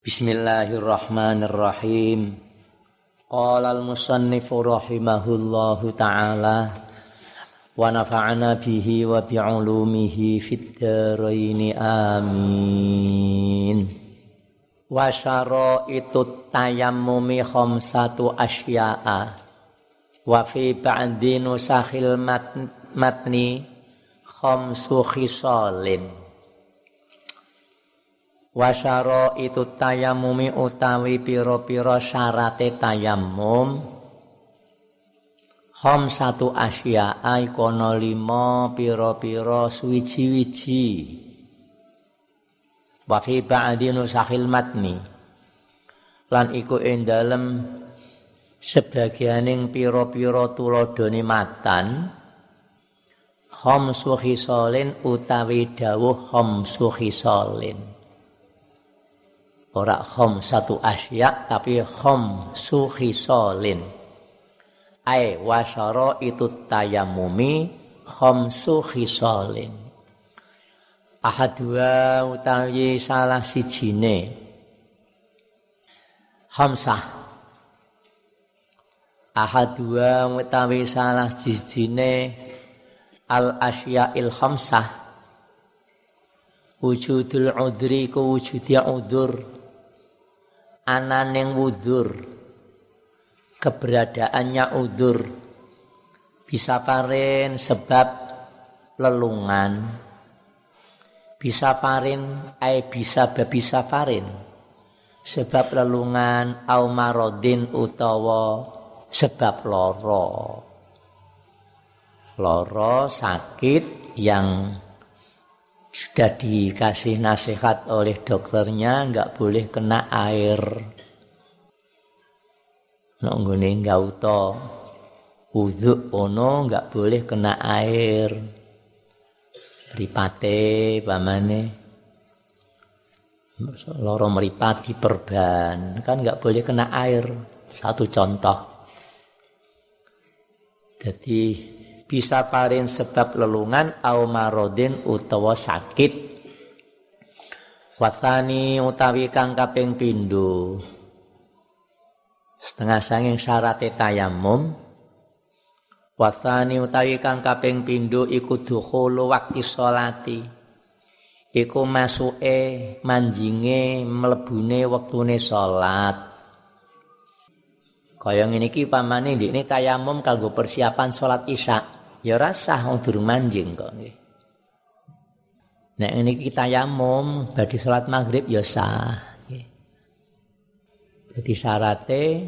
Bismillahirrahmanirrahim. Qala al-musannifu rahimahullahu ta'ala wa nafa'ana bihi wa bi'ulumihi fid dharain amin. Wa syaraitu tayammumi khamsatu asya'a wa fi ba'di matni khamsu khisalin wasyara itu tayamumi utawi piro-piro syarate tayamum hom satu asya kono limo piro-piro suwiji-wiji. Wa fi ba'di matni. Lan iku ing sebagianing piro-piro tuladhane matan. Khamsu khisalin utawi dawuh khamsu khisalin ora khom satu asya tapi khom suhisolin ai wasara itu tayamumi khom suhisolin ahadua utawi salah sijine. Khamsah ahadua utawi salah sijine al asya il khamsah wujudul udri ku wujudnya udur ananing wudur keberadaannya udur bisa farin sebab lelungan. Bisa farin ai bisa babi safarin sebab lelungan au marodin utawa sebab loro. Loro sakit yang sudah dikasih nasihat oleh dokternya nggak boleh kena air. Nek nggone gauta wudhu ono nggak boleh kena air. Ripate pamane loro meripat di perban kan nggak boleh kena air. Satu contoh. Jadi bisa parin sebab lelungan au marodin utawa sakit. Wasani utawi kang kaping pindho. Setengah sanging syarat tayamum wasani utawi kang kaping pindho iku dukhulu waktu salati iku masuke manjinge mlebune wektune salat kaya ngene iki pamane ndekne tayamum kanggo persiapan salat isya ya rasah wong durung manjing kok nggih. Nek ini kita yamum badhe salat maghrib ya sah. Jadi syaratnya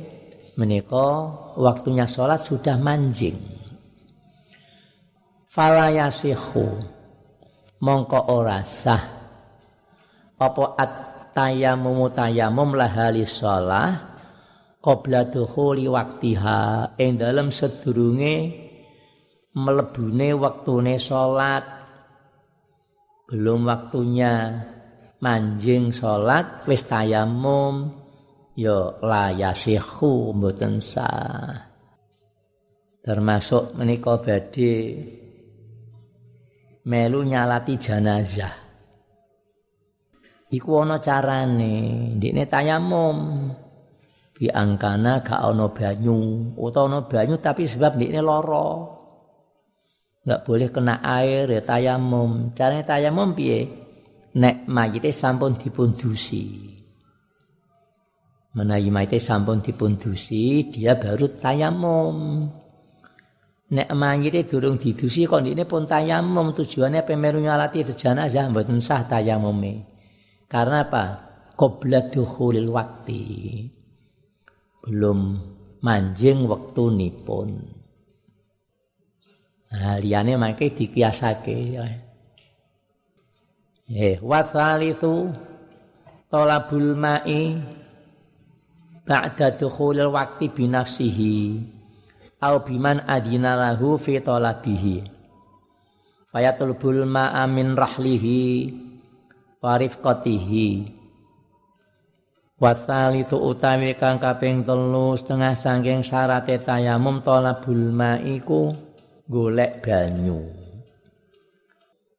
menika waktunya sholat sudah manjing. Fala yasihu mongko ora sah apa at tayamum tayamum lahali sholat qabla dukhuli waktiha ing dalam sedurunge melebune waktune salat. Belum waktunya manjing salat wis tayamum ya la yasihu mboten sah. Termasuk menika badhe melu nyalati jenazah. Iku ana carane ndekne tayamum. Biangkana gak ana banyu utawa ana banyu tapi sebab ndekne lara nggak boleh kena air ya tayamum. Caranya tayamum piye? Nek mayite sampun dipundusi. Menawi mayite sampun dipundusi dia baru tayamum. Nek mayite durung didusi kok ini pun tayamum. Tujuannya pemeru nyalati jenazah mboten sah tayamume. Karena apa? Qoblat dukhulil waktu belum manjing waktu nipun Nah, liyane mangke dikiasake ya. Eh, wa tsalitsu talabul ma'i ba'da dukhulil waqti bi nafsihi au biman adina lahu fi talabihi. Fayatlubul ma'a min rahlihi wa rifqatihi. Wasalitu utawi kang kaping telu setengah saking syarat tayamum talabul ma'iku golek banyu.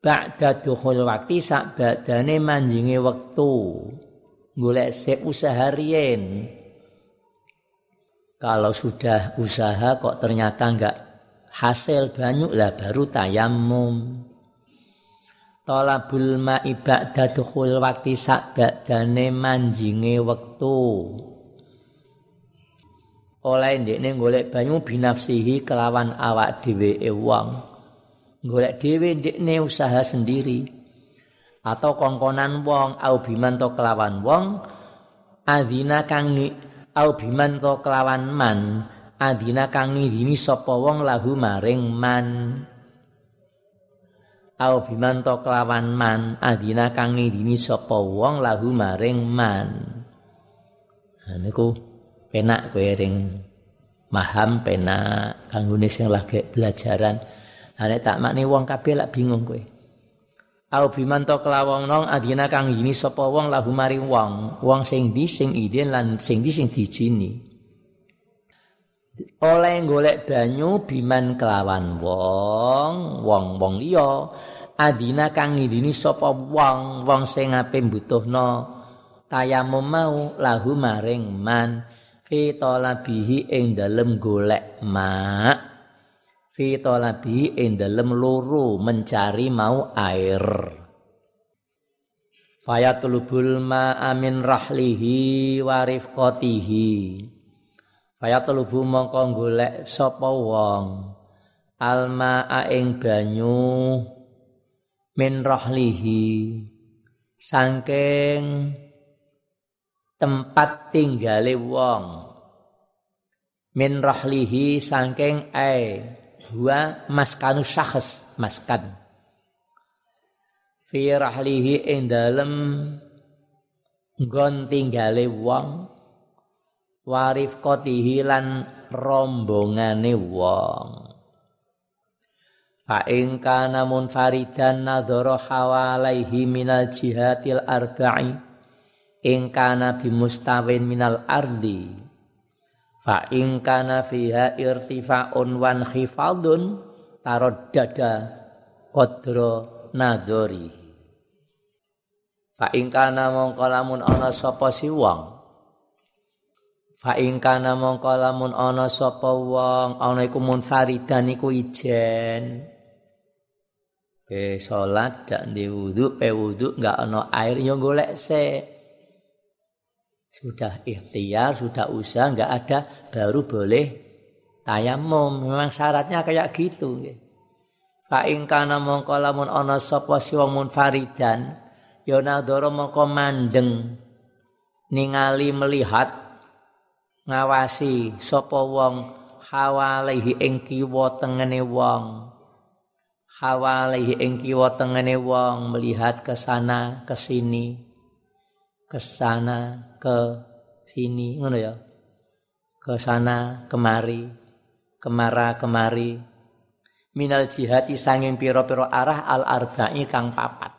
Ba'da dukhul waktu sak badane manjinge wektu. golek se usaha rien. Kalau sudah usaha kok ternyata enggak hasil banyak lah baru tayamum. Tolabul ma'i ba'da dukhul waktu sak ba'dane manjinge wektu. Oleh ndekne golek banyu binafsihi kelawan awak dhewe wong. Golek dhewe ndekne usaha sendiri. Atau kongkonan wong au bimanto kelawan wong azina kang au bimanto kelawan man adina kang ngidini sapa wong lahu maring man au bimanto kelawan man adina kang ngidini sapa wong lahu maring man niku penak kowe ring maham penak kanggone sing lagi belajaran. Ane tak makne wong kabeh lak bingung kowe. Au bimanto kelawang nong adina kang ngidini sapa wong lahu maring wong. Wong sing di sing idin lan sing di sing dijini. Oleh golek banyu biman kelawan wong wong wong liya. Adina kang ngidini sapa wong wong sing ape mbutuhno tayamum mau lahu maring man fi talabihi ing dalem golek mak. Fi talabihi ing dalem loro mencari mau air. Fayatlubul ma amin rahlihi wa rifqatihi. Kaya telubu mongko golek sapa wong. Alma ing banyu min rahlihi. Saking tempat tinggale wong min rahlihi saking ai huwa maskanu syakhs maskan. Fi rahlihi ing dalem nggon tinggale wong warif kotihi lan rombongane wong. Fa ing kana munfaridan nadzara hawalaihi minal jihatil arba'i ing kana bimustawin minal ardi fa ing kana fiha irtifa'un wan khifadun taroddada qadra nadzari fa ing kana mongko lamun ana sapa si wong Fa ing kana mongko lamun ana sapa wong ana iku munfaridan iku ijen. Ke salat dak ndi wudu, pe wudu enggak ana air yo golek se. Sudah ikhtiar, sudah usaha enggak ada baru boleh tayamum. Memang syaratnya kayak gitu. Fa ing kana mongko lamun ana sapa si wong munfaridan nadoro mongko mandeng ningali melihat ngawasi sapa wong hawalihi ing kiwa tengene wong hawalihi ing kiwa tengene wong melihat ke sana ke sini ke sana ke sini ngono ya. Ke sana kemari. Kemara kemari. Minal jihati sanging pira-pira arah al arba'i kang papat.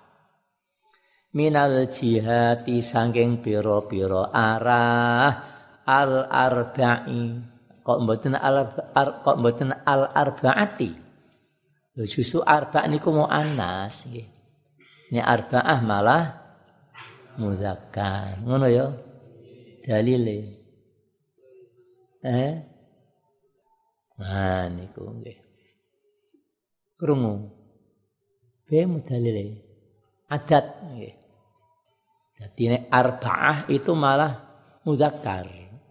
Minal jihati sanging pira-pira arah al arba'i kok mboten al kok mboten al arbaati lho justru arba niku mau anas nggih. Ini arbaah malah muzakkar. Ngono ya dalile eh? Nah niku nggih. Krungu. Be dalile adat nggih. Dadi nek arbaah itu malah muzakkar.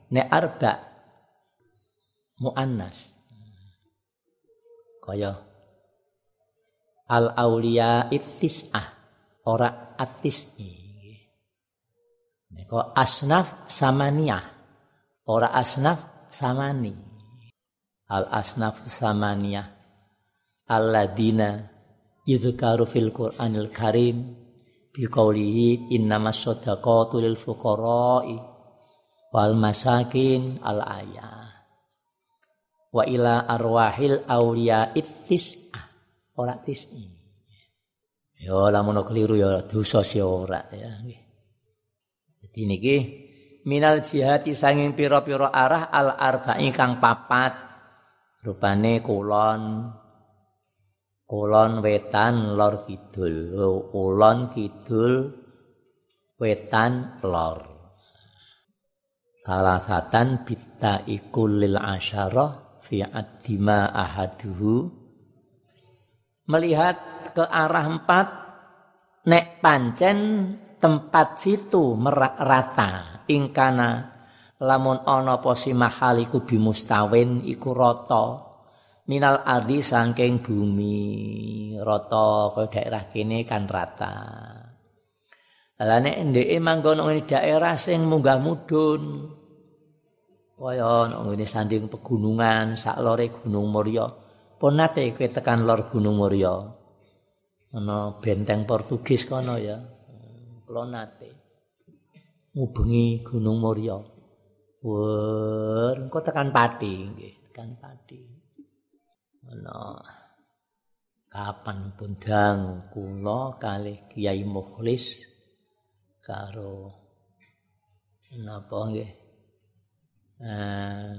Ne arba muannas. Kaya al aulia ittisah ora atisi Neko asnaf samaniyah ora asnaf samani al asnaf samaniyah alladina yudhkaru fil Qur'anil Karim biqaulihi innamas shadaqatu lil fuqara'i wal masakin al ayah wa ila arwahil aulia ittis ora tis'i. Yo lamun keliru ya dosa si ora ya niki minal jihati sanging pira-pira arah al arba'i kang papat. Rupane kulon kulon wetan lor kidul kulon kidul wetan lor. Salasatan bitta ikulil asyarah fi addima ahaduhu. Melihat ke arah empat nek pancen tempat situ merata ingkana lamun ana apa si mahal iku bimustawin iku rata. Minal ardi saking bumi rata kaya daerah kene kan rata. Lah nek ndeke manggon ing daerah sing munggah mudhun kaya ana ngene sanding pegunungan sak lore Gunung Muria. Pun nate kowe tekan lor Gunung Muria. Ana benteng Portugis kono ya kula nate ngubengi Gunung Muria. Wer, engko tekan Pati nggih, tekan Pati. Ana kapan bundang kula kalih Kiai Mukhlis karo napa nggih. Eh,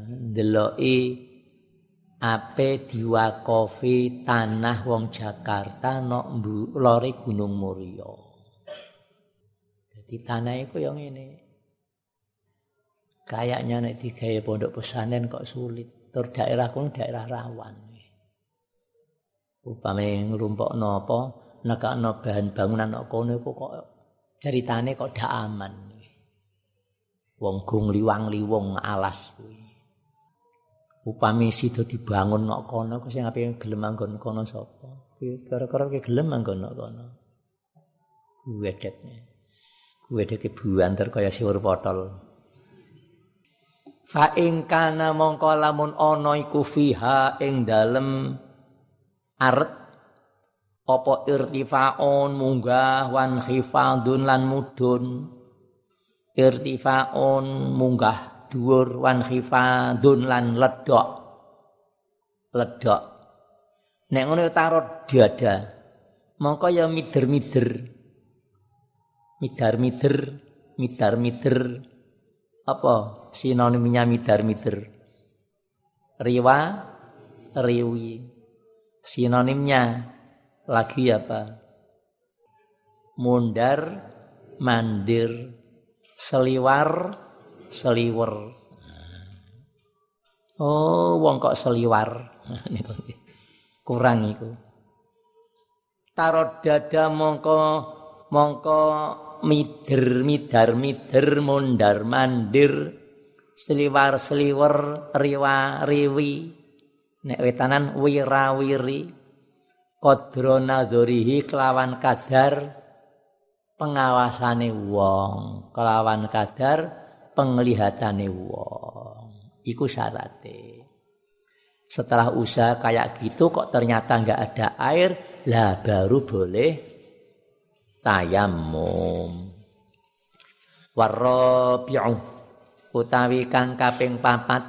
ape diwakofi tanah wong Jakarta nok lore Gunung Muria. Di tanah itu yang ini. Kayaknya nek digawe pondok pesantren kok sulit. Tur daerah kuwi daerah rawan. Upame ngrumpokno apa, nekakno bahan bangunan kok kono iku kok ceritane kok dak aman. Wong gung liwang-liwung alas kuwi. Upami sida dibangun kok kono kok sing ape gelem manggon kono sapa? Kira-kira gelem manggon kok kono. Wedetnya. Kuwe deke buanter kaya siwur potol. Fa ing kana mongko lamun ana iku fiha ing dalem aret apa irtifaun munggah wan khifadun lan mudun irtifaun munggah dhuwur wan khifadun lan ledok ledok nek ngono tarot dada. Mongko ya mider-mider midar-mider, midar-mider apa sinonimnya midar-mider? Riwa, riwi. Sinonimnya lagi apa? Mundar, mandir, seliwar, seliwer. Oh, wong kok seliwar. Kurang itu. Tarot dada mongko mongko mider midar mider mondar mandir seliwar seliwer riwa riwi. Nek wetanan wira wiri kodro nadorihi kelawan kadar pengawasane wong. Kelawan kadar penglihatane wong. Iku syarate setelah usaha kayak gitu kok ternyata nggak ada air lah baru boleh tayammum warabi'u utawi kang kaping papat.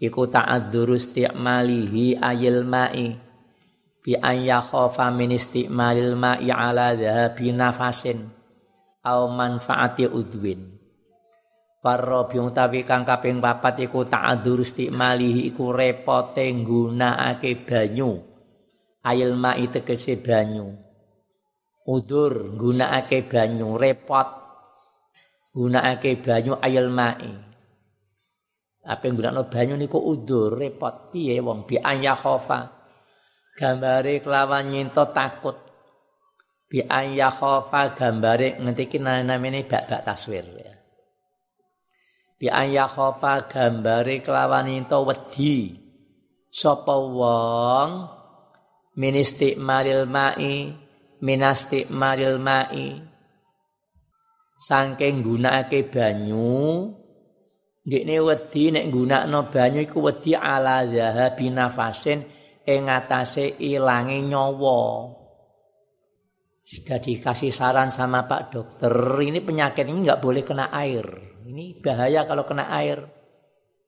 Iku ta'adzuru isti'malihi ayil ma'i. Bi an yakhafa min isti'malil ma'i ala dhahabi nafasin. Au manfaati udwin. Warabi'u utawi kang kaping papat iku ta'adzuru isti'malihi. Iku repote nggunakake banyu. Ayil ma'i tegese banyu udur gunakake banyu repot. Gunakake banyu ayel mai apa yang gunakno banyu niku udur repot. Piye wong? Bi aya khofa gambare kelawan nyinto takut. Bi aya khofa gambare ngetiki namene bak-bak taswir ya. Bi aya khofa gambare kelawan nyinto wedi. Sapa wong? Ministik maril mai minasti maril mai. Saking gunakake banyu. Ndekne wedi nek gunakno banyu iku wedi ala zahabi nafasin ing ngatasé ilange nyawa. Sudah dikasih saran sama Pak Dokter ini penyakit ini nggak boleh kena air. Ini bahaya kalau kena air.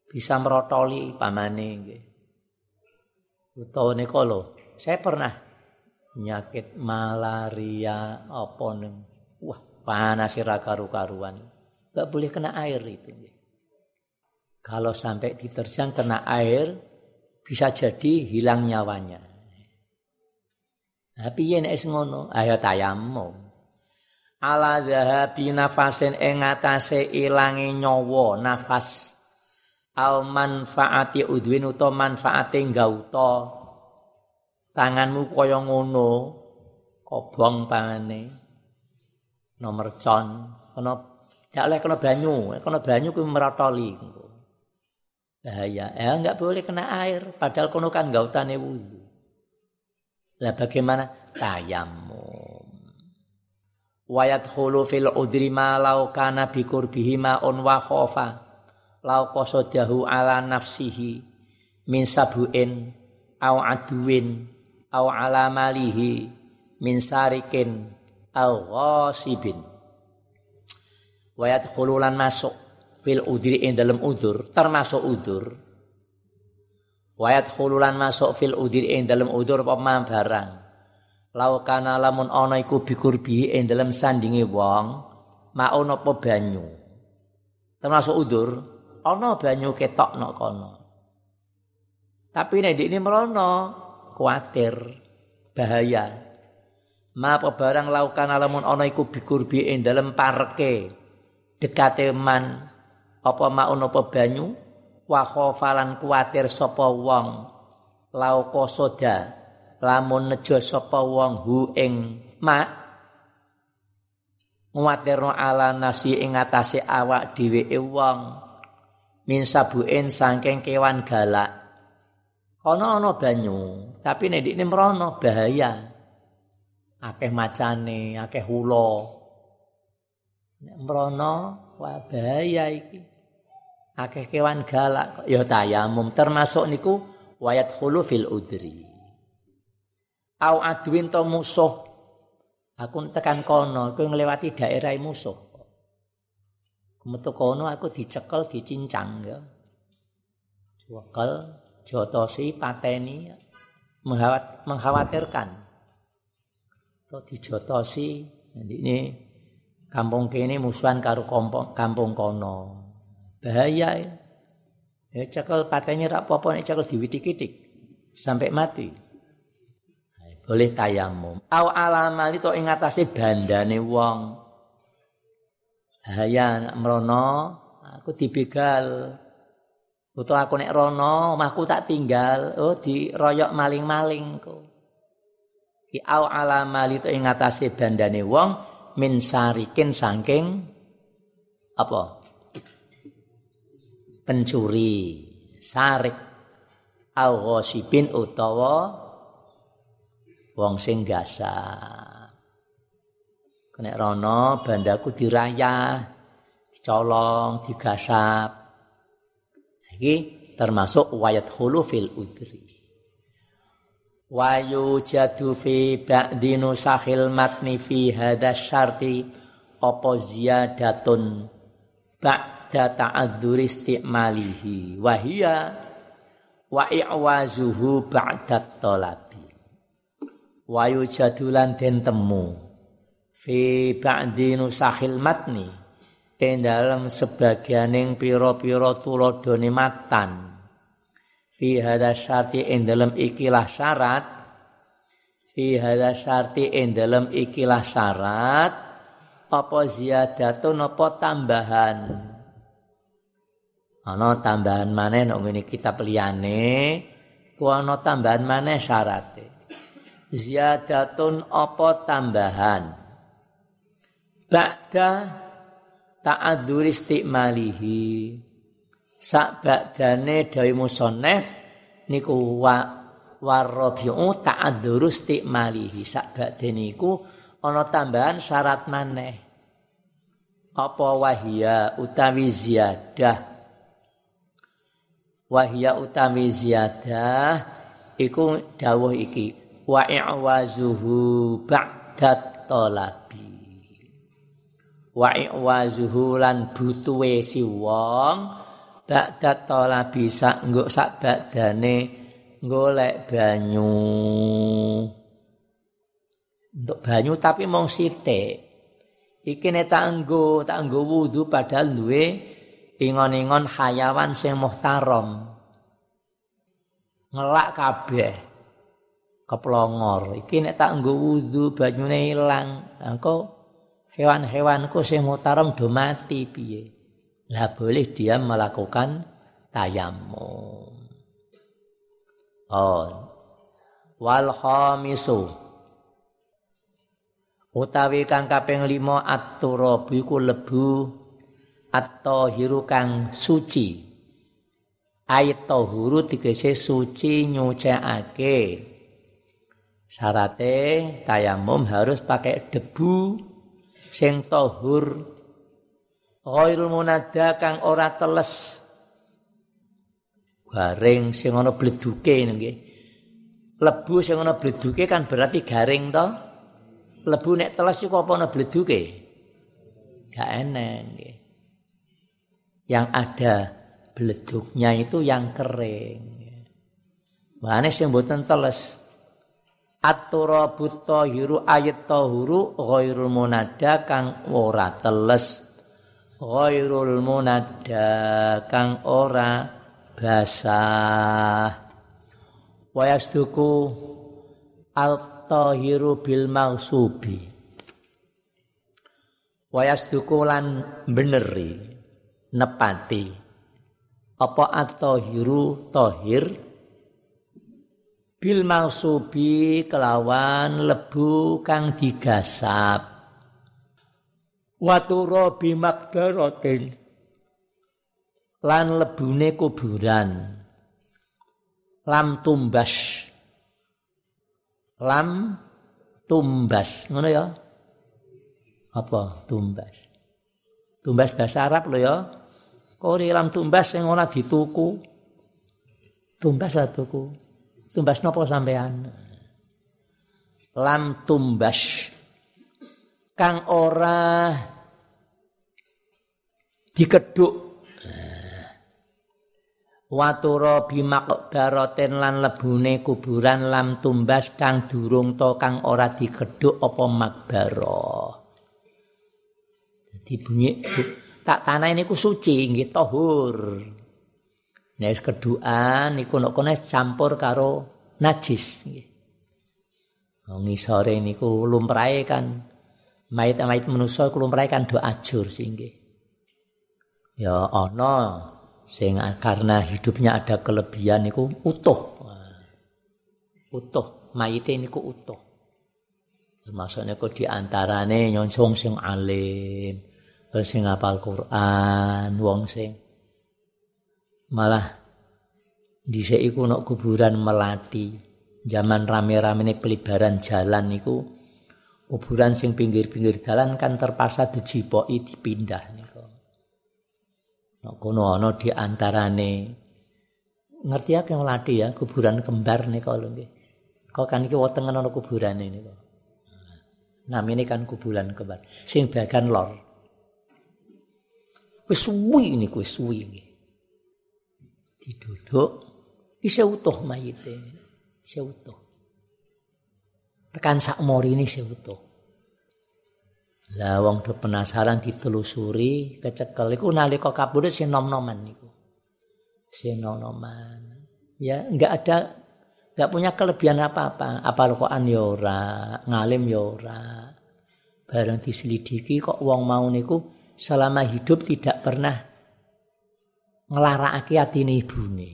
Bisa merotoli pamane nggih. Utawa nekolo saya pernah penyakit malaria apa neng? Wah panas ira karu-karuan nggak boleh kena air itu kalau sampai diterjang kena air bisa jadi hilang nyawanya. Tapi yen es ngono? Ayo tayamum. Ala dhahabi nafasin ing ngatasé ilange nyawa nafas. Al manfaati udwin utawa manfaate gauta tanganmu kaya ngono kobong pangane nomor con kena gak oleh kena banyu kena banyu kuwi merotoli. Bahaya. Ya enggak boleh kena air. Padahal kono kan gautane wudu lah bagaimana? Tayamum wayat khulu fil udri ma lau kana bi qurbihi on wa khofa. Lau qasadahu ala nafsihi min sabuin au aduin au ala malihi min sarikin au ghasibin wayat khululan masuk fil udri ing dalam udur termasuk udur wayat khululan masuk fil udri ing dalam udur apa barang Lau kana lamun ana iku bikurbi ing dalem sandinge wong, maun apa banyu. Termasuk udur, ana banyu ketok nok kono. Tapi nek ini merono, kuatir, bahaya. Ma barang laukan lamun ana iku bikurbi ing dalem parke dekate man apa maun apa banyu wa khofalan kuatir sapa wong lau kosoda lamun nejo sapa wong hu ing mak nguwatirno ala nasi ing atase awak dheweke wong min sabuin saking kewan galak kono ana banyu tapi nek dikne mrono bahaya. Akeh macane akeh ula nek mrono wah bahaya iki. Akeh kewan galak ya tayamum. Termasuk niku wayat khulu fil udri. Au adwin to musuh. Aku tekan kono kowe nglewati daerah musuh metu kono aku dicekel dicincang ya. Cekel jotosi pateni mengkhawatirkan to dijotosi ini kampung kene musuhan karo kampung, kampung kono bahaya ya, ya cekel rak apa nek cekel diwitik-witik sampai mati boleh tayamum. Au alamal itu ing atase bandane wong. Bahaya merono aku dibegal. Utawa aku nek rono omahku tak tinggal, oh diroyok maling-maling kok. Ki au alamal itu ing atase bandane wong min sarikin saking apa? Pencuri, sarik au ghosibin utawa wong sing gasa. Kena rono bandaku dirayah, dicolong, digasap. Iki termasuk wayat khulu fil udri. Wayu jadu fi ba'di nusahil matni fi hada syarti opo ziyadatun ba'da ta'adzuri isti'malihi. Wahia wa i'wazuhu ba'da tolabi. Wayu jadulan den temu fi ba'di nusahil matni ing dalam sebagianing pira-pira tuladhane matan. Fi hada syarti ing dalam ikilah syarat. Fi hada syarti ing dalam ikilah syarat. Apa ziyadatun apa tambahan? Ana tambahan maneh nek ngene kitab liyane. Ku ana tambahan maneh syarate ziyadatun apa tambahan? Ba'da ta'adzur istimalihi. Sak ba'dane dawi musannaf niku wa warabiu ta'adzur istimalihi. Sak ba'dane niku ana tambahan syarat maneh. Apa wahia utawi ziyadah? Wahia utawi ziyadah iku dawuh iki. Wa i'wazuhu ba'dat talabi wa i'wazuhu lan butuhe si wong ba'dat talabi sak nggo sak badane golek banyu. Untuk banyu tapi mong sithik. Iki nek tak nggo tak nggo wudu padahal duwe ingon-ingon hayawan sing muhtaram. Ngelak kabeh. Keplongor. Iki nek tak nggo wudu banyune ilang, engko hewan-hewanku sing mutarom do mati piye? Lah boleh dia melakukan tayamum. Oh. Wal khamisu. Utawi kang kaping 5 at-turabu iku lebu at-tahiru kang suci. Ayat tahuru tegese suci nyucikake. Syaratnya tayamum harus pakai debu sing tahur ghairul munada kang ora teles. Garing sing ana bleduke nggih. Lebu sing ana bleduke kan berarti garing to. Lebu nek teles iku apa ana bleduke? Gak enek nggih. Yang ada beleduknya itu yang kering. Mane sing mboten teles At-turabut tahiru ayat tahuru ghairul munada kang ora teles. Ghairul munada kang ora basah. Wayasduku al-tahiru bil mausubi. Wayasduku lan beneri nepati. Apa at-tahiru tahir bil mausubi kelawan lebu kang digasap. Waturo bimakbaratin lan lebune kuburan. Lam tumbas. Lam tumbas. Ngono ya? Apa tumbas? Tumbas bahasa Arab lho ya. Kok lam tumbas sing ora dituku? Tumbas lah tuku Tumbas nopo sampean? Lam tumbas. Kang ora dikeduk. Watura bimakbaraten lan lebune kuburan lam tumbas kang durung to kang ora dikeduk apa makbaro. Jadi bunyi tak tanah ini ku suci nggih tahur. Nek keduan iku nek kene campur karo najis nggih. Ngisore niku lumrahe kan mayit-mayit manusa iku lumrahe kan do ajur sih nggih. Ya ana sing karena hidupnya ada kelebihan niku utuh. Utuh, mayite niku utuh. Termasuk niku di antarane nyonsong sing alim, sing hafal Quran, wong sing malah dhisik iku nok kuburan melati. Zaman rame-rame pelibaran jalan niku kuburan sing pinggir-pinggir jalan kan terpaksa dijipoki dipindah niku. Nok kono ana di antarane ngerti apa melati ya kuburan kembar niku lho nggih. Kok kan iki wetenge ana kuburan ini kok namine kan kuburan kembar sing bagian lor. Wis suwi niku wis suwi nggih diduduk. Bisa utuh mayite bisa utuh. Tekan sak mori ini bisa utuh. Lah do penasaran ditelusuri kecekel. Iku nalika kabudut sing nom-noman niku. Sing nom-noman. Ya enggak ada enggak punya kelebihan apa-apa. Apa Al-Qur'an ya ora ngalim ya ora. Diselidiki kok wong mau niku selama hidup tidak pernah nglarakake atine ibune.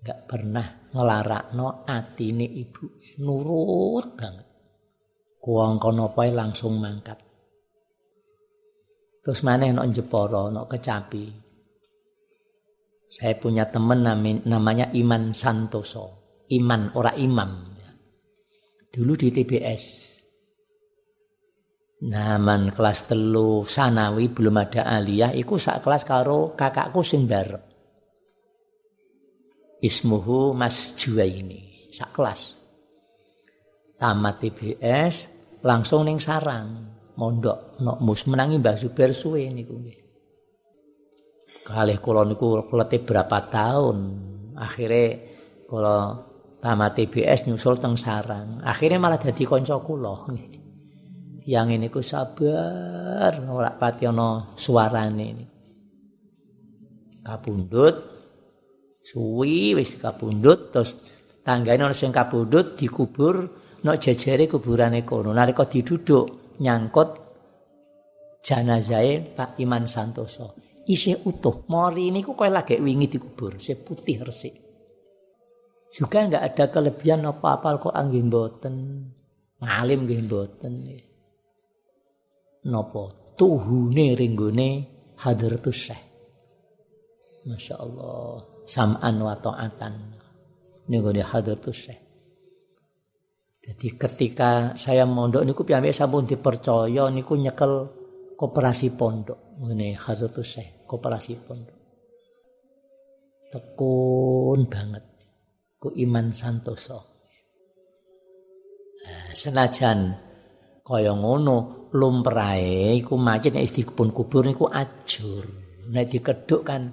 Enggak pernah nglarakno atine ibu. Nurut banget. Kuang pae langsung mangkat. Terus maneh nek Jepara, nek kecapi. Saya punya teman namanya Iman Santoso. Iman, ora imam. Dulu di TBS. Naman kelas telu sanawi belum ada aliyah iku sak kelas karo kakakku sing barep. Ismuhu Mas ini sak kelas. Tamat TBS langsung ning sarang mondok nok mus menangi Mbah Zubair suwe niku nggih. Kalih kula niku kelete berapa tahun. Akhirnya kula tamat TBS nyusul teng sarang. Akhirnya malah jadi kanca kula nggih. Yang ini ku sabar ora pati ana suarane ini kapundut suwi wis kapundut terus tanggane ana sing kapundut dikubur nek jejere kuburane kono nalika diduduk nyangkut jenazah Pak Iman Santoso. Isih utuh. Mori ini kok lagi wingi dikubur, si putih resik. Juga enggak ada kelebihan apa-apa anggih mboten. Ngalim nggih mboten. Napa tuhune ringgone hadratus syekh. Masya Allah. Sam'an wa ta'atan. Ini gue hadratus syekh. Jadi ketika saya mondok niku piyambake sampun dipercaya niku nyekel koperasi pondok. Ngene hadratus syekh, koperasi pondok. Tekun banget. Ku Iman Santoso. Nah, senajan kaya ngono lumrahe iku makin nek dikubur kubur niku ajur. Nek dikeduk kan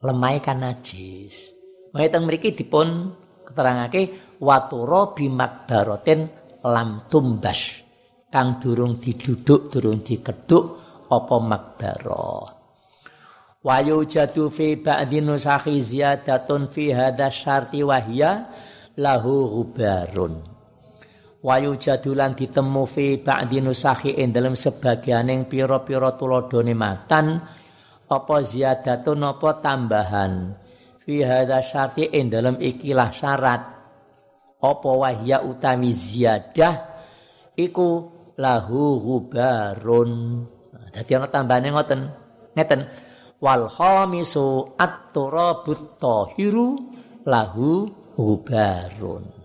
lemah kan najis. Wae teng mriki dipun keterangake waturo bimakbaroten lam tumbas kang durung diduduk durung dikeduk apa makbaro. Wayu jadu fi ba'di nusakhi ziyadatun fi hadha syarti wahya lahu ghubarun. Wayu jadulan ditemu fi ba'di nusakhi ing dalam sebagianing pira-pira tuladhane matan apa ziyadatun apa tambahan. Fi hadza syarti ing dalam ikilah syarat apa wahya utami ziyadah iku lahu ghubarun. Nah, dadi ana tambahane ngoten ngeten. Wal khamisu at-turabut tahiru lahu ghubarun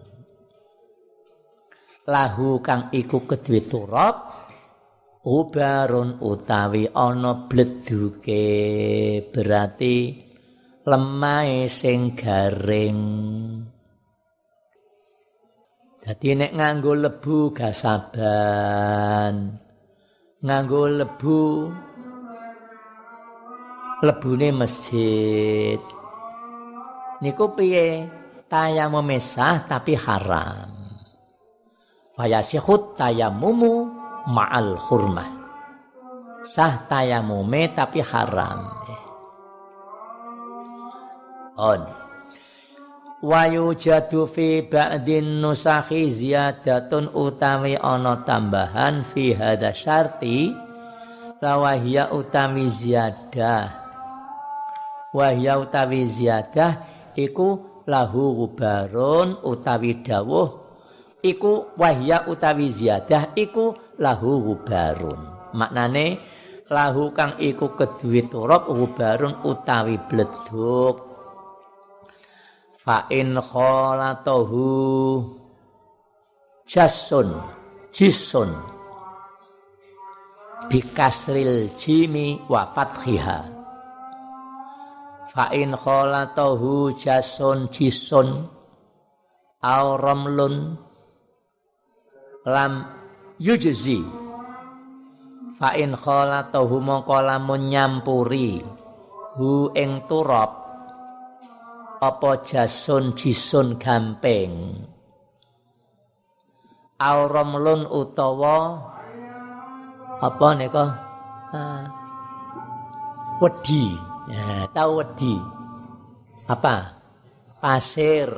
lahu kang iku kedue turab ubarun utawi ana bledhuke berarti lemah sing garing. Dadi nek nganggo lebu gasaban. Nganggo lebu lebune masjid. Niku piye? Tayang memesah tapi haram fayasihut tayamumu ma'al hurmah. Sah tayamume tapi haram. On. Wa yujadu fi ba'din nusakhi ziyadatun utawi ana tambahan fi hadha syarti lawahia utami ziyadah. Wahya utawi ziyadah iku lahu gubarun utawi dawuh iku wahya utawi ziyadah iku lahu hubarun. Maknane lahu kang iku kedue turab hubarun utawi bleduk. Fa in khalatahu jasun jisun bikasril jimi wa fathiha fa in khalatahu jasun jisun au ramlun lam yujzi. Fa in khalatahu mongko lamun nyampuri hu ing turab apa jasun jisun gamping. Auromlun utawa apa nika? Ah, wedi. Ya tahu wedi. Apa? Pasir.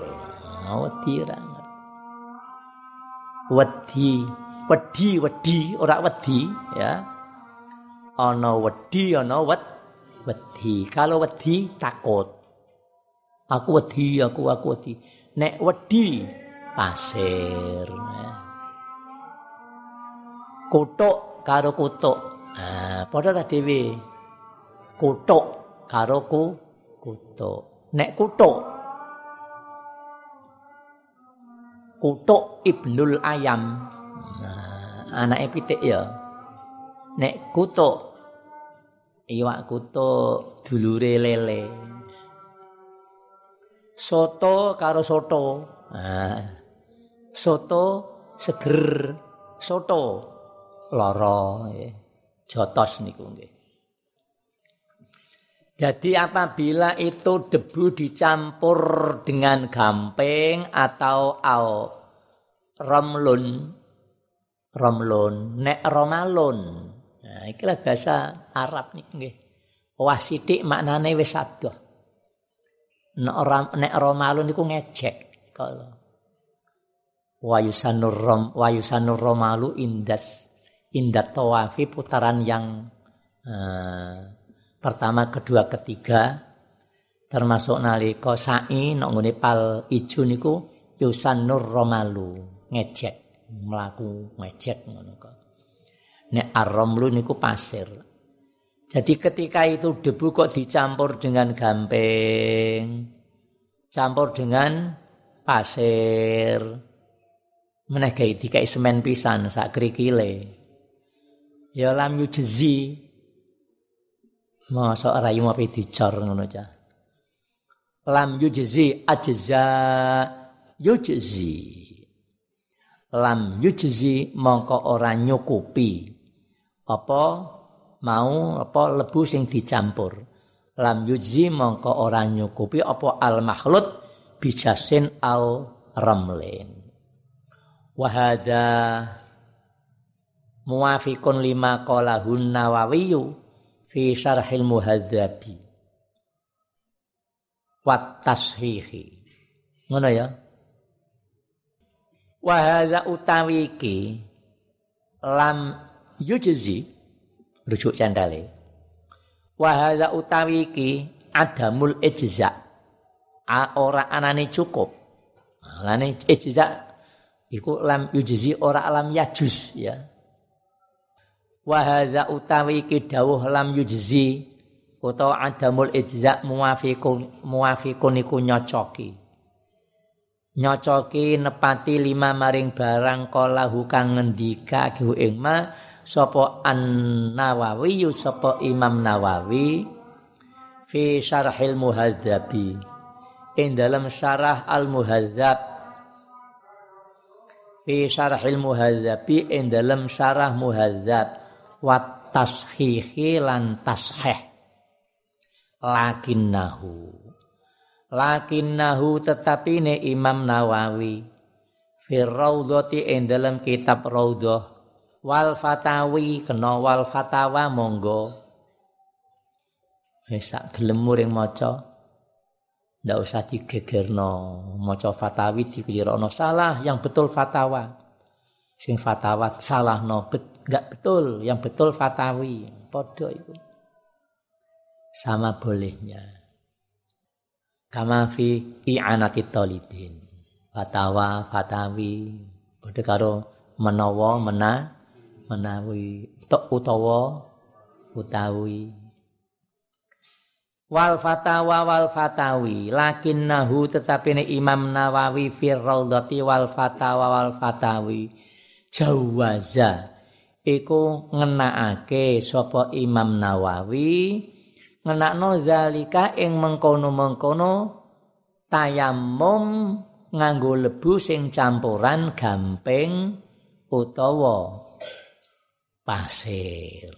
Oh, wedi wedi. Wedi wedi ora wedi ya. Ana wedi ana wet wedi. Kalau wedi takut. Aku wedi aku aku wedi. Nek wedi pasir ya. kutuk karo kutuk. Ah padha ta dhewe? Kutuk karo ku kutuk. Nek kutuk kutuk ibnul ayam. Nah, anak pitik ya. Nek kutuk iwak kutuk dulure lele. Soto karo soto. Nah, soto seger. Soto loro jotos niku nggih jadi apabila itu debu dicampur dengan gamping atau au romlun romlun nek romalun. Nah ikilah bahasa Arab nih wah sithik maknane wis adoh. Nek nek romalun niku ngejek kalau wa yusanur rom wa yusanur romalu indas indat tawafi putaran yang uh, pertama kedua ketiga termasuk nalika sa'i nek pal ijo niku yusanur romalu ngejek mlaku ngejek ngono kok. Nek niku pasir. Jadi ketika itu debu kok dicampur dengan gamping campur dengan pasir. Meneh dikai semen pisan sak krikile ya lam yujzi masa ora yo ape dicor ngono cah lam yujzi ajza yujzi. Lam yujzi mongko ora nyukupi. Apa mau apa lebu sing dicampur. Lam yujzi mongko ora nyukupi apa al makhlut bijasin au ramlin. Wahada muwafiqun lima qalahun nawawiyu fi syarhil muhadzabi wat tashihi. Ngono ya? Wahada utawi iki lam yujzi rujuk candale wahada utawi iki adamul ijza. Ora anane cukup. Lane ijza iku lam yujzi ora alam yajus ya wa hadza utawi iki dawuh lam yujzi utawa adamul ijza muwafiqun muwafiqun iku nyocoki. Nyocoki nepati lima maring barang kalahu kang ngendika ing ma sapa an-Nawawi sapa Imam Nawawi fi syarhil muhadzabi. Ing dalam syarah al-muhadzab fi syarhil muhadzabi ing dalam syarah muhadzab wa tashihi lan tashih lakinnahu. Lakinnahu tetapi ne Imam Nawawi. Fi raudhati ing dalam kitab raudhah. Wal fatawi kena wal fatawa monggo. Wis sak gelem muring maca. Ndak usah digegerno. Maca fatawi dikirano salah yang betul fatawa. Sing fatawa salah no bet, enggak betul yang betul fatawi. Podo itu sama bolehnya. Kama fi i'anati talibin. Fatawa fatawi. Padha karo menawa mena menawi. Utawa utawi. Wal fatawa wal fatawi. Lakinnahu tetapi ini Imam Nawawi fir wal fatawa wal fatawi. Jawaza iku ngenakake sapa Imam Nawawi ngenakno zalika ing mengkono-mengkono tayamum nganggo lebu sing campuran gamping utawa pasir.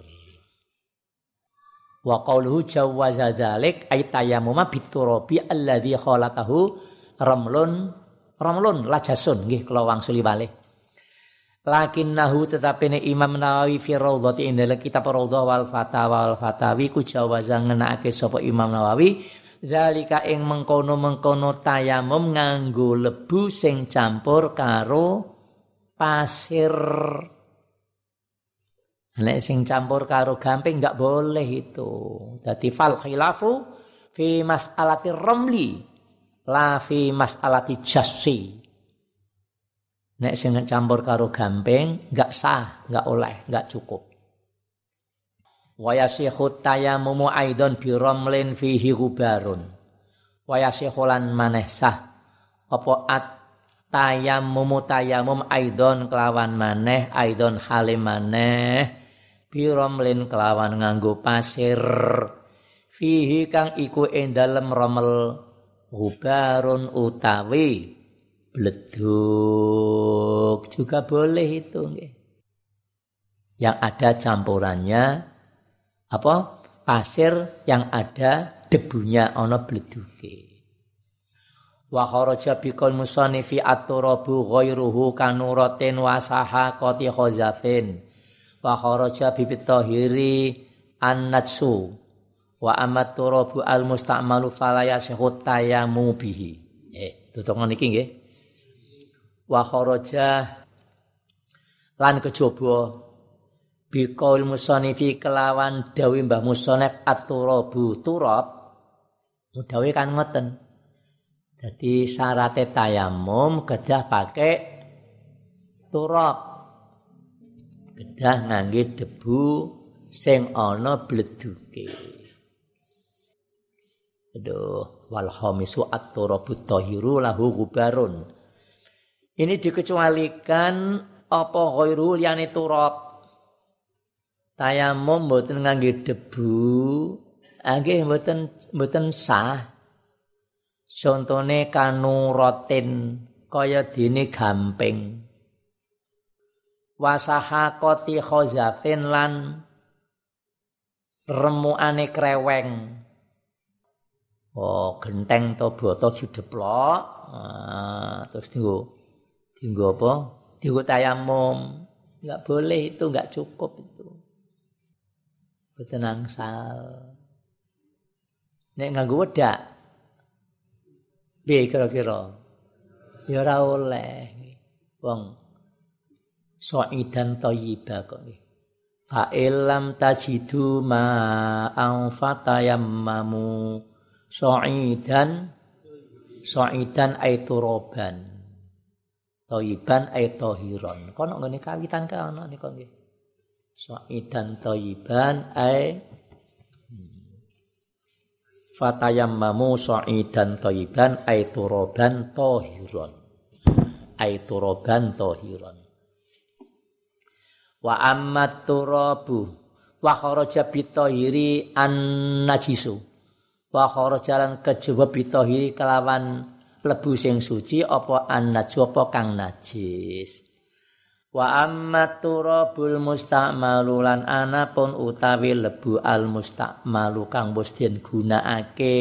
Wa qauluhu jawaza dzalik ay tayammuma biturabi alladzi khalatahu ramlun ramlun lajasun nggih kula wangsuli malih lakinnahu tetapi ne Imam Nawawi fi raudhati indal kitab raudhah wal fatawa wal fatawi ku jawaza ngenake sapa Imam Nawawi zalika ing mengkono-mengkono tayamum nganggo lebu sing campur karo pasir Nek sing campur karo gamping enggak boleh itu. Dadi fal khilafu fi mas'alati ramli la fi mas'alati jassi. Nek sing campur karo gamping enggak sah, enggak oleh, enggak cukup. Wa yasihu tayammumu aidon bi ramlin fihi gubarun. Wa yasihu lan maneh sah apa at tayammumu tayamum aidon kelawan maneh aidon halim maneh biramlin kelawan nganggo pasir fihi kang iku ing dalem romel hubarun utawi bleduk juga boleh itu yang ada campurannya apa? Pasir yang ada debunya ana bleduke wa kharaja biqul musannifi at-turabu ghairuhu kanuratin wa sahaqati khazafin. Wa kharaja bibit tahiri an-natsu. Wa amat turabu al musta'malu falaya syahut tayamu bihi. Eh tutuk niki nggih wa kharaja lan kejaba. Biqaul musanifi kelawan dawi Mbah Musonef at-turabu. Turab. Dawi kan ngoten. Jadi syaratnya tayamum kedah pakai turab. Kedah ngangge debu sing ana bleduke. Aduh wal khamisu at-turabu tahiru lahu gubarun ini dikecualikan apa ghairu liyane turab? Tayamum mboten ngangge debu nggih mboten mboten sah. Contone kanuratin kaya dene gamping. Wasahaqati khazafin lan remuane kreweng. Oh genteng to boto dideplok ah, terus tinggu tinggu apa tinggu tayamum enggak boleh itu enggak cukup itu Boten angsal. Nek nganggo wedak. Piye kira-kira? Ya ora oleh. Wong So'idan thayyiba kok nggih. Fa illam tajidu ma ang fatayammamu so'idan so'idan ay. Thayyiban ay tahiran. Kono ngene kawitan ka ana nika nggih. Sa'idan thayyiban ay Fatayammamu sa'idan thayyiban ay turaban tahiran. Ay turaban tahiran. Wa ammat turabu wa kharaja bitahiri an najisu. Wa kharaja lan kejaba bitahiri kelawan lebu sing suci apa an najwa apa kang najis. Wa amma turabul musta'malu lan anapun utawi lebu al musta'malu kang wis den gunakake.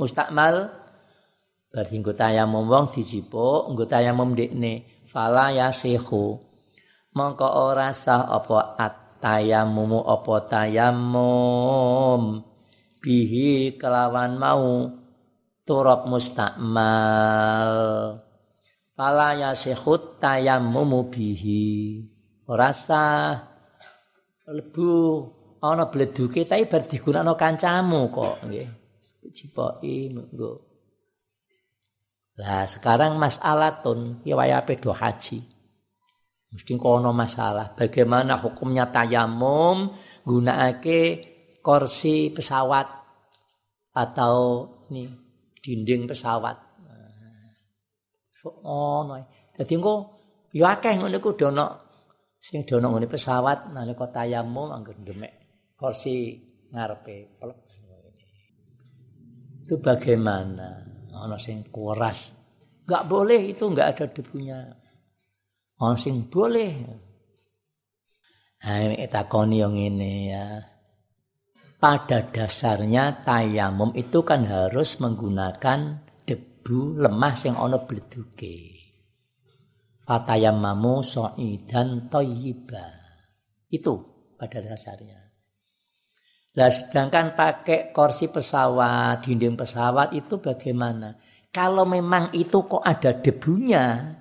Musta'mal? Bar hinggo tayamum wong sijipuk nggo tayamum dekne fala yasihu mongko ora sah apa at-tayammum apa tayamum. Bihi kelawan mau turab musta'mal Fala sekhut tayammumu bihi. Ora sah lebu ana bleduke tapi bar digunakno kancamu kok nggih. Cipoki monggo. Lah sekarang masalah tun ya wayape do haji. Mesti kono masalah bagaimana hukumnya tayamum gunakake kursi pesawat atau ini dinding pesawat. ono. Dadi engko ya akeh ngene ku dono sing dono ngene pesawat nalika tayamum anggo ndemek kursi ngarepe plek itu bagaimana ana sing kuras enggak boleh itu enggak ada debunya ana sing boleh Hai nah, takoni yang ini ya. Pada dasarnya tayamum itu kan harus menggunakan debu lemah sing ana bleduke. Fatayammamu sa'idan thayyiba. Itu pada dasarnya. Nah, sedangkan pakai kursi pesawat, dinding pesawat itu bagaimana? Kalau memang itu kok ada debunya,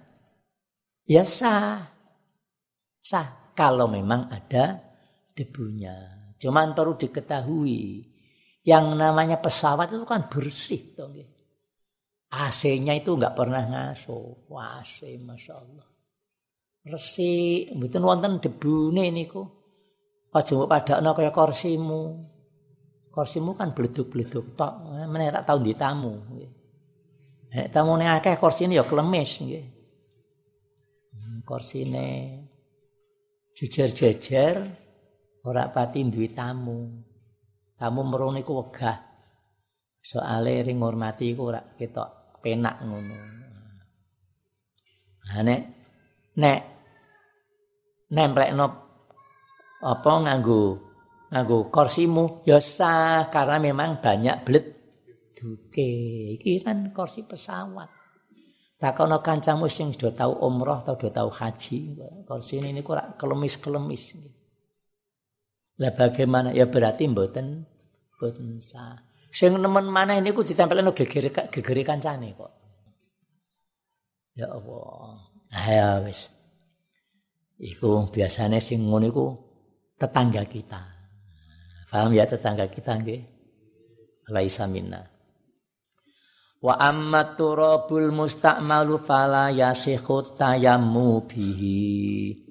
ya sah. Sah kalau memang ada debunya. Cuman perlu diketahui, yang namanya pesawat itu kan bersih. Toh, AC-nya itu enggak pernah ngaso. Wah, AC Masya Allah. Resik, mboten wonten debune niku. Aja mbok padakno kaya kursimu. Kursimu kan bleduk-bleduk tok. Meneh tak tau ditamu nggih. Nek tamune akeh kursine ya nggih. Hmm, kursine jejer-jejer ora pati duwe tamu. Tamu merone ku wegah. Soale ring ngurmati ku ora ketok penak ngono. Nah nek nek nemplekno apa nganggo nganggo kursimu ya sah karena memang banyak blet duke. Iki kan kursi pesawat. Takono kancamu sing sudah tahu umroh atau sudah tahu haji, kursi ini niku kelemis-kelemis. Lah bagaimana? Ya berarti mboten mboten sah. Sing nemen maneh niku ditempelno gegere gegere kancane kok. Ya Allah. Ayo wis. Iku biasanya sing ngono iku tetangga kita. Paham ya tetangga kita nggih? Laisa minna. Wa amma turabul musta'malu fala yasikhu tayammu bihi.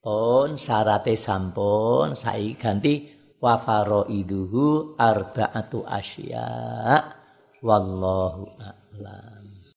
Pun syarate sampun saiki ganti wa faraiduhu arba'atu asya. Wallahu a'lam.